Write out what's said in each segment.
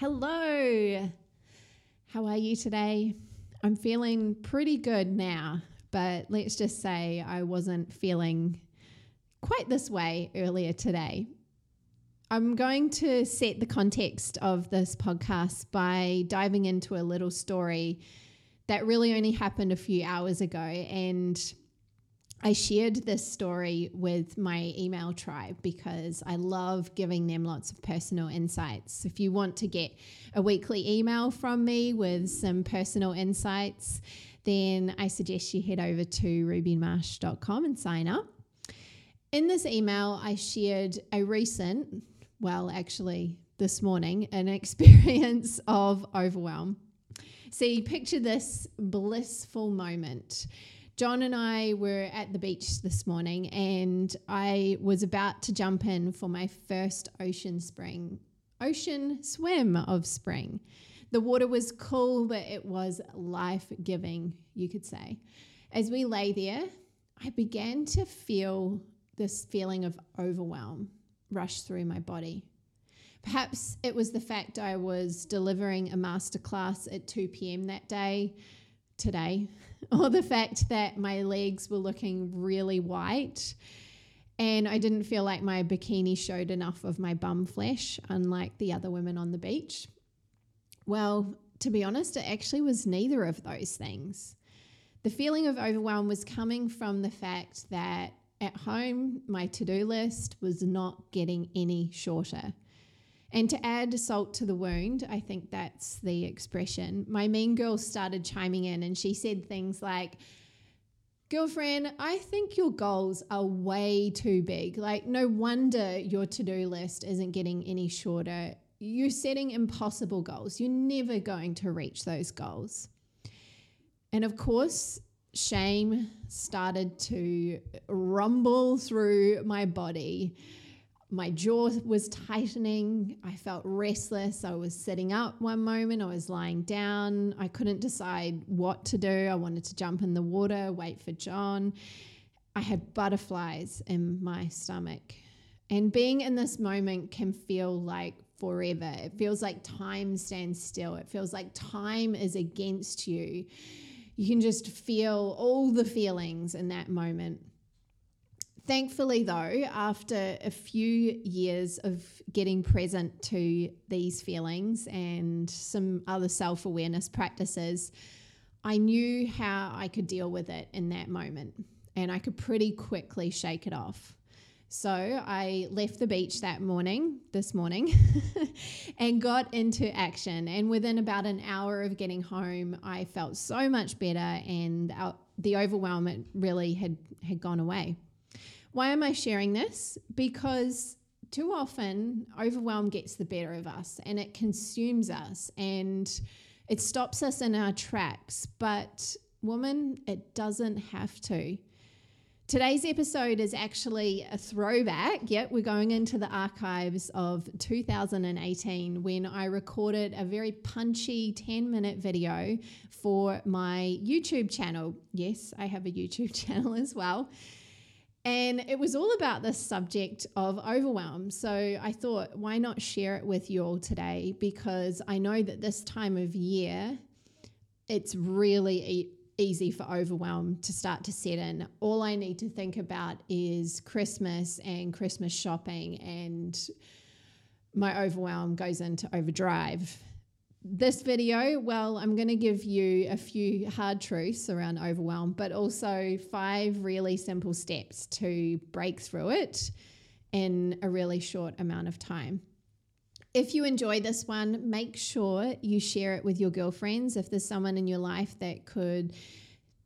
Hello. How are you today? I'm feeling pretty good now, but let's just say I wasn't feeling quite this way earlier today. I'm going to set the context of this podcast by diving into a little story that really only happened a few hours ago. And I shared this story with my email tribe because I love giving them lots of personal insights. If you want to get a weekly email from me with some personal insights, then I suggest you head over to rubymarsh.com and sign up. In this email, I shared a recent, well, actually, this morning, an experience of overwhelm. See, picture this blissful moment John and I were at the beach this morning, and I was about to jump in for my first ocean spring, ocean swim of spring. The water was cool, but it was life giving, you could say. As we lay there, I began to feel this feeling of overwhelm rush through my body. Perhaps it was the fact I was delivering a masterclass at 2 p.m. that day, today, or the fact that my legs were looking really white and I didn't feel like my bikini showed enough of my bum flesh, unlike the other women on the beach. Well, to be honest, it actually was neither of those things. The feeling of overwhelm was coming from the fact that at home, my to do list was not getting any shorter. And to add salt to the wound, I think that's the expression. My mean girl started chiming in and she said things like, Girlfriend, I think your goals are way too big. Like, no wonder your to do list isn't getting any shorter. You're setting impossible goals. You're never going to reach those goals. And of course, shame started to rumble through my body my jaw was tightening. I felt restless. I was sitting up one moment, I was lying down. I couldn't decide what to do. I wanted to jump in the water, wait for John. I had butterflies in my stomach. And being in this moment can feel like forever. It feels like time stands still. It feels like time is against you. You can just feel all the feelings in that moment. Thankfully, though, after a few years of getting present to these feelings and some other self awareness practices, I knew how I could deal with it in that moment and I could pretty quickly shake it off. So I left the beach that morning, this morning, and got into action. And within about an hour of getting home, I felt so much better and uh, the overwhelm really had, had gone away. Why am I sharing this? Because too often overwhelm gets the better of us and it consumes us and it stops us in our tracks. But, woman, it doesn't have to. Today's episode is actually a throwback. Yet we're going into the archives of 2018 when I recorded a very punchy 10 minute video for my YouTube channel. Yes, I have a YouTube channel as well. And it was all about the subject of overwhelm. So I thought, why not share it with you all today? Because I know that this time of year, it's really e- easy for overwhelm to start to set in. All I need to think about is Christmas and Christmas shopping, and my overwhelm goes into overdrive this video, well, I'm going to give you a few hard truths around overwhelm, but also five really simple steps to break through it in a really short amount of time. If you enjoy this one, make sure you share it with your girlfriends. If there's someone in your life that could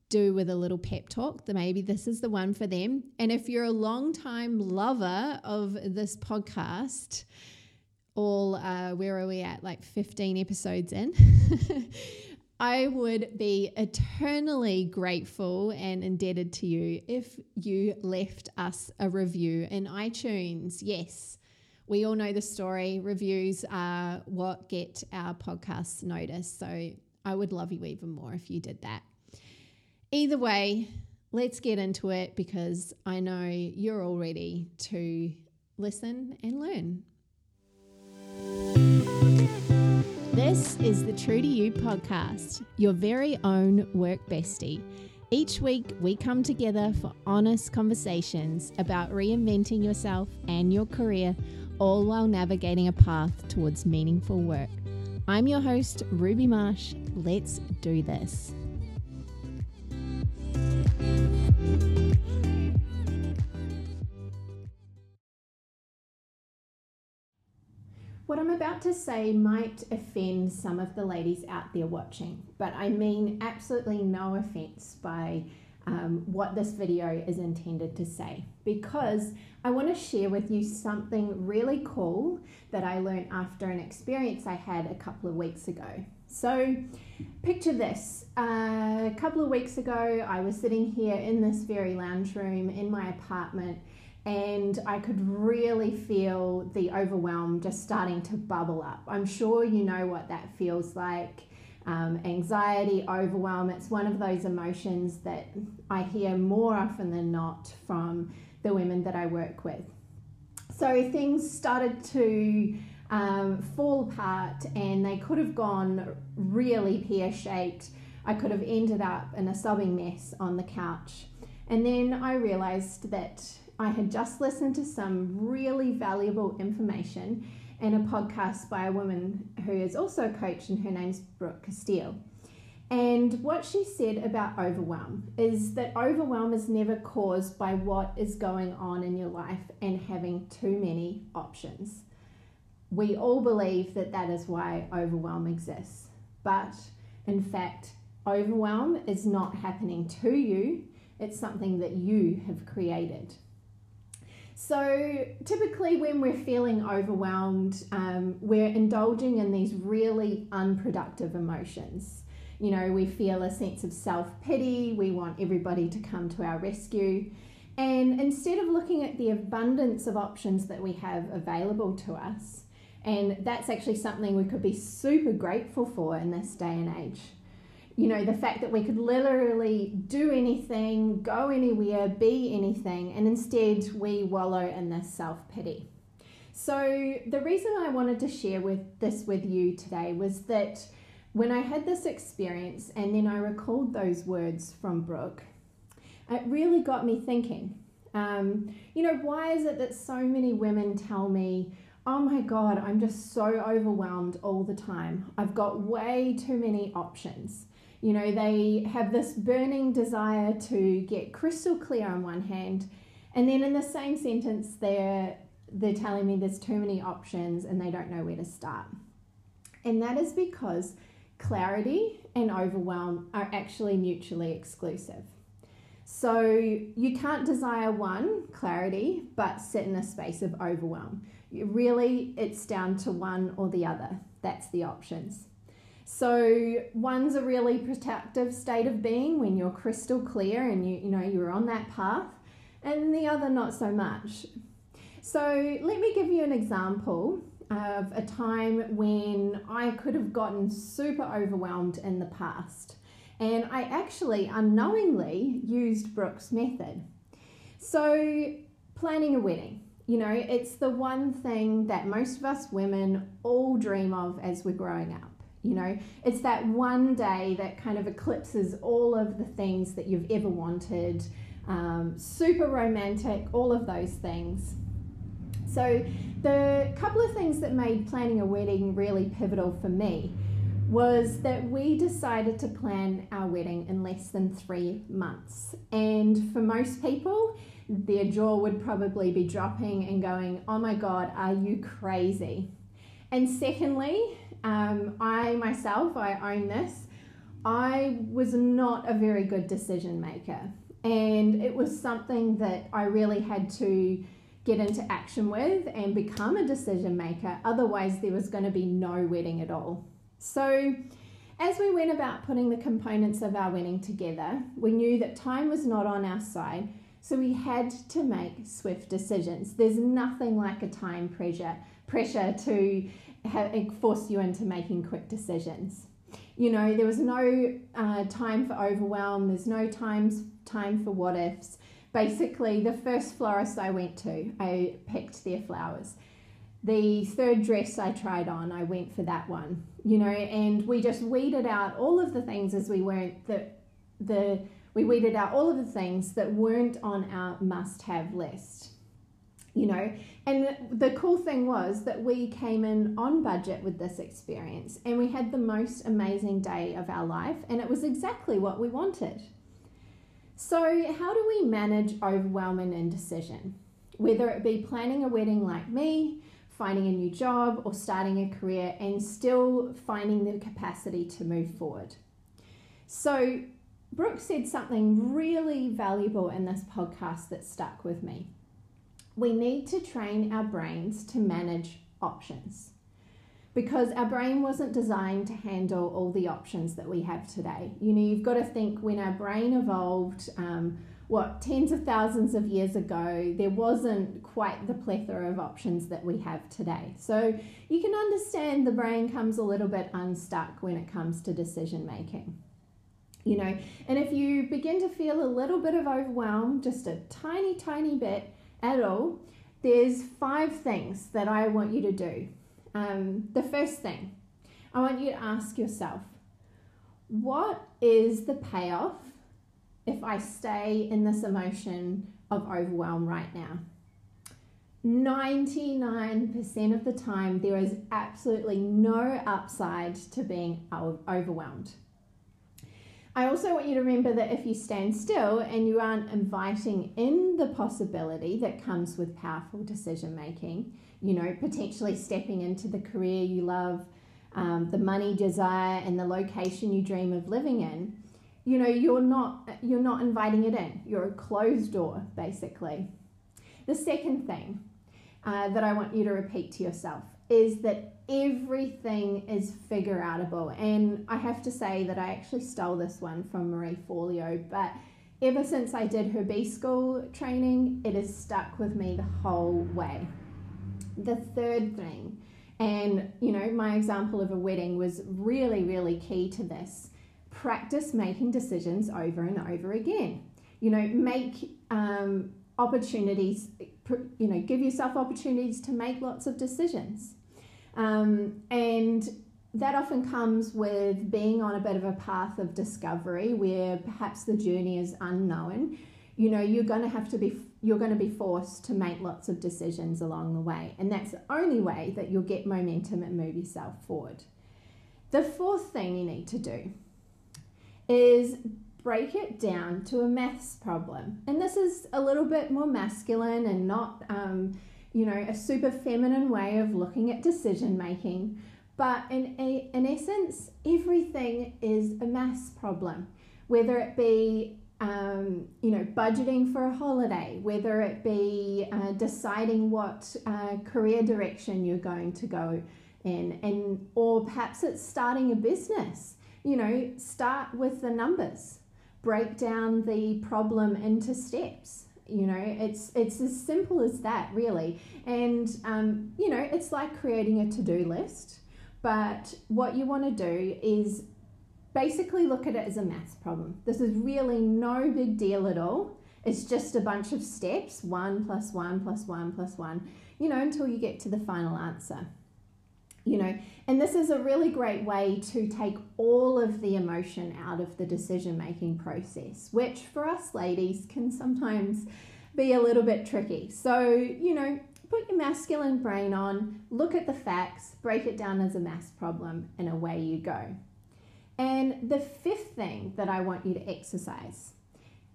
do with a little pep talk, then maybe this is the one for them. And if you're a long time lover of this podcast, all uh, where are we at? Like 15 episodes in. I would be eternally grateful and indebted to you if you left us a review in itunes. Yes we all know the story. Reviews are what get our podcasts noticed. So i would love you even more if you did that. Either way let's get into it because i know you're all ready to listen and learn This is the True to You podcast, your very own work bestie. Each week, we come together for honest conversations about reinventing yourself and your career, all while navigating a path towards meaningful work. I'm your host, Ruby Marsh. Let's do this. What I'm about to say might offend some of the ladies out there watching, but I mean absolutely no offense by um, what this video is intended to say because I want to share with you something really cool that I learned after an experience I had a couple of weeks ago. So, picture this uh, a couple of weeks ago, I was sitting here in this very lounge room in my apartment and I could really feel the overwhelm just starting to bubble up. I'm sure you know what that feels like. Um, anxiety, overwhelm, it's one of those emotions that I hear more often than not from the women that I work with. So things started to um, fall apart and they could have gone really pear shaped. I could have ended up in a sobbing mess on the couch. And then I realized that I had just listened to some really valuable information in a podcast by a woman who is also a coach, and her name's Brooke Castillo. And what she said about overwhelm is that overwhelm is never caused by what is going on in your life and having too many options. We all believe that that is why overwhelm exists. But in fact, overwhelm is not happening to you, it's something that you have created. So, typically, when we're feeling overwhelmed, um, we're indulging in these really unproductive emotions. You know, we feel a sense of self pity, we want everybody to come to our rescue. And instead of looking at the abundance of options that we have available to us, and that's actually something we could be super grateful for in this day and age you know, the fact that we could literally do anything, go anywhere, be anything, and instead we wallow in this self pity. So, the reason I wanted to share with this with you today was that when I had this experience and then I recalled those words from Brooke, it really got me thinking. Um, you know, why is it that so many women tell me, oh my God, I'm just so overwhelmed all the time? I've got way too many options. You know, they have this burning desire to get crystal clear on one hand, and then in the same sentence, they're they're telling me there's too many options and they don't know where to start. And that is because clarity and overwhelm are actually mutually exclusive. So you can't desire one, clarity, but sit in a space of overwhelm. Really, it's down to one or the other. That's the options. So one's a really protective state of being when you're crystal clear and you you know you're on that path, and the other not so much. So let me give you an example of a time when I could have gotten super overwhelmed in the past. And I actually unknowingly used Brooke's method. So, planning a wedding. You know, it's the one thing that most of us women all dream of as we're growing up. You know, it's that one day that kind of eclipses all of the things that you've ever wanted, um, super romantic, all of those things. So, the couple of things that made planning a wedding really pivotal for me was that we decided to plan our wedding in less than three months. And for most people, their jaw would probably be dropping and going, Oh my God, are you crazy? And secondly, um, I myself, I own this. I was not a very good decision maker, and it was something that I really had to get into action with and become a decision maker. Otherwise, there was going to be no wedding at all. So, as we went about putting the components of our wedding together, we knew that time was not on our side, so we had to make swift decisions. There's nothing like a time pressure pressure to have, force you into making quick decisions. You know, there was no uh, time for overwhelm. There's no times time for what ifs. Basically, the first florist I went to, I picked their flowers. the third dress I tried on, I went for that one, you know, and we just weeded out all of the things as we weren't the the we weeded out all of the things that weren't on our must have list. You know, and the cool thing was that we came in on budget with this experience and we had the most amazing day of our life, and it was exactly what we wanted. So, how do we manage overwhelm and indecision? Whether it be planning a wedding like me, finding a new job, or starting a career, and still finding the capacity to move forward. So, Brooke said something really valuable in this podcast that stuck with me. We need to train our brains to manage options because our brain wasn't designed to handle all the options that we have today. You know, you've got to think when our brain evolved, um, what, tens of thousands of years ago, there wasn't quite the plethora of options that we have today. So you can understand the brain comes a little bit unstuck when it comes to decision making. You know, and if you begin to feel a little bit of overwhelm, just a tiny, tiny bit at all, there's five things that I want you to do. Um, the first thing, I want you to ask yourself, what is the payoff if I stay in this emotion of overwhelm right now? 99% of the time, there is absolutely no upside to being overwhelmed. I also want you to remember that if you stand still and you aren't inviting in the possibility that comes with powerful decision making, you know, potentially stepping into the career you love, um, the money desire, and the location you dream of living in, you know, you're not you're not inviting it in. You're a closed door, basically. The second thing uh, that I want you to repeat to yourself is that everything is figure outable. And I have to say that I actually stole this one from Marie Forleo, but ever since I did her B school training, it has stuck with me the whole way. The third thing, and you know, my example of a wedding was really, really key to this. Practice making decisions over and over again. You know, make um, opportunities, you know, give yourself opportunities to make lots of decisions. Um, and that often comes with being on a bit of a path of discovery where perhaps the journey is unknown. You know, you're going to have to be you're going to be forced to make lots of decisions along the way, and that's the only way that you'll get momentum and move yourself forward. The fourth thing you need to do is break it down to a maths problem. And this is a little bit more masculine and not um, you know, a super feminine way of looking at decision making. But in, a, in essence, everything is a maths problem, whether it be um, you know, budgeting for a holiday, whether it be uh, deciding what uh, career direction you're going to go in, and or perhaps it's starting a business. You know, start with the numbers, break down the problem into steps you know? It's it's as simple as that really. And um, you know it's like creating a to-do list but what you want to do is basically look at it as a maths problem. This is really no big deal at all. It's just a bunch of steps one plus one plus one plus one you know until you get to the final answer you know and this is a really great way to take all of the emotion out of the decision making process which for us ladies can sometimes be a little bit tricky. So you know put your masculine brain on look at the facts break it down as a maths problem and away you go. And the fifth thing that i want you to exercise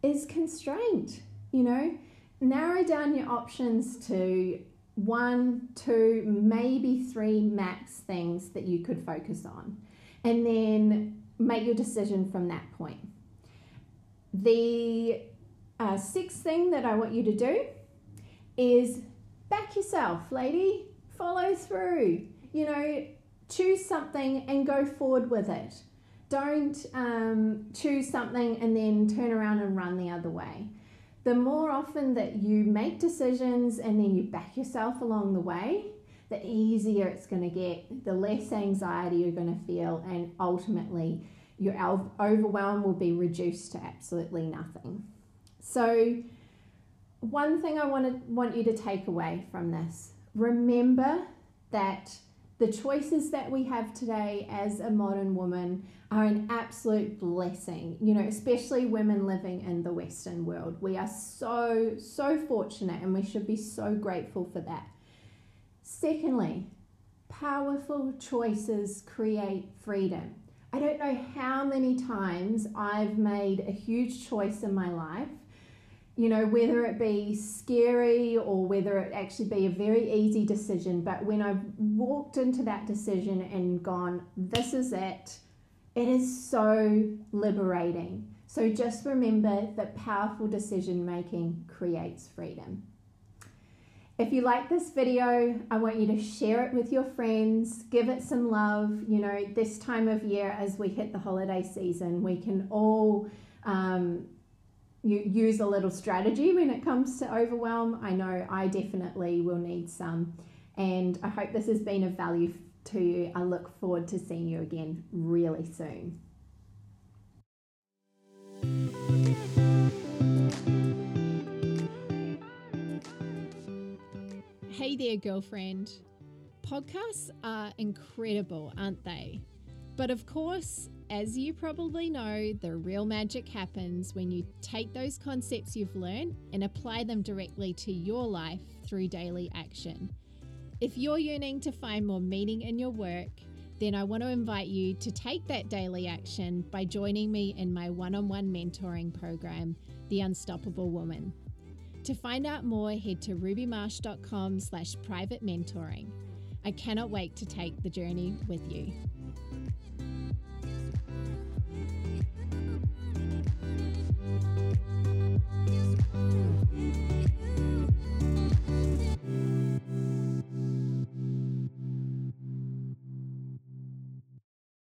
is constraint you know? Narrow down your options to one, two, maybe three max things that you could focus on, and then make your decision from that point. The uh, sixth thing that I want you to do is back yourself, lady. Follow through. You know, choose something and go forward with it. Don't um, choose something and then turn around and run the other way the more often that you make decisions and then you back yourself along the way, the easier it's going to get, the less anxiety you're going to feel, and ultimately your overwhelm will be reduced to absolutely nothing. So, one thing I want to want you to take away from this: remember that the choices that we have today as a modern woman are an absolute blessing, you know, especially women living in the Western world. We are so, so fortunate and we should be so grateful for that. Secondly, powerful choices create freedom. I don't know how many times I've made a huge choice in my life, you know, whether it be scary or whether it actually be a very easy decision. But when I've walked into that decision and gone, this is it, it is so liberating. So just remember that powerful decision making creates freedom. If you like this video, I want you to share it with your friends, give it some love. You know, this time of year, as we hit the holiday season, we can all um, you use a little strategy when it comes to overwhelm. I know I definitely will need some, and I hope this has been of value to you. I look forward to seeing you again really soon. Hey there, girlfriend. Podcasts are incredible, aren't they? But of course, as you probably know, the real magic happens when you take those concepts you've learned and apply them directly to your life through daily action. If you're yearning to find more meaning in your work, then I want to invite you to take that daily action by joining me in my one on one mentoring program, The Unstoppable Woman. To find out more, head to rubymarsh.com slash private mentoring. I cannot wait to take the journey with you. You.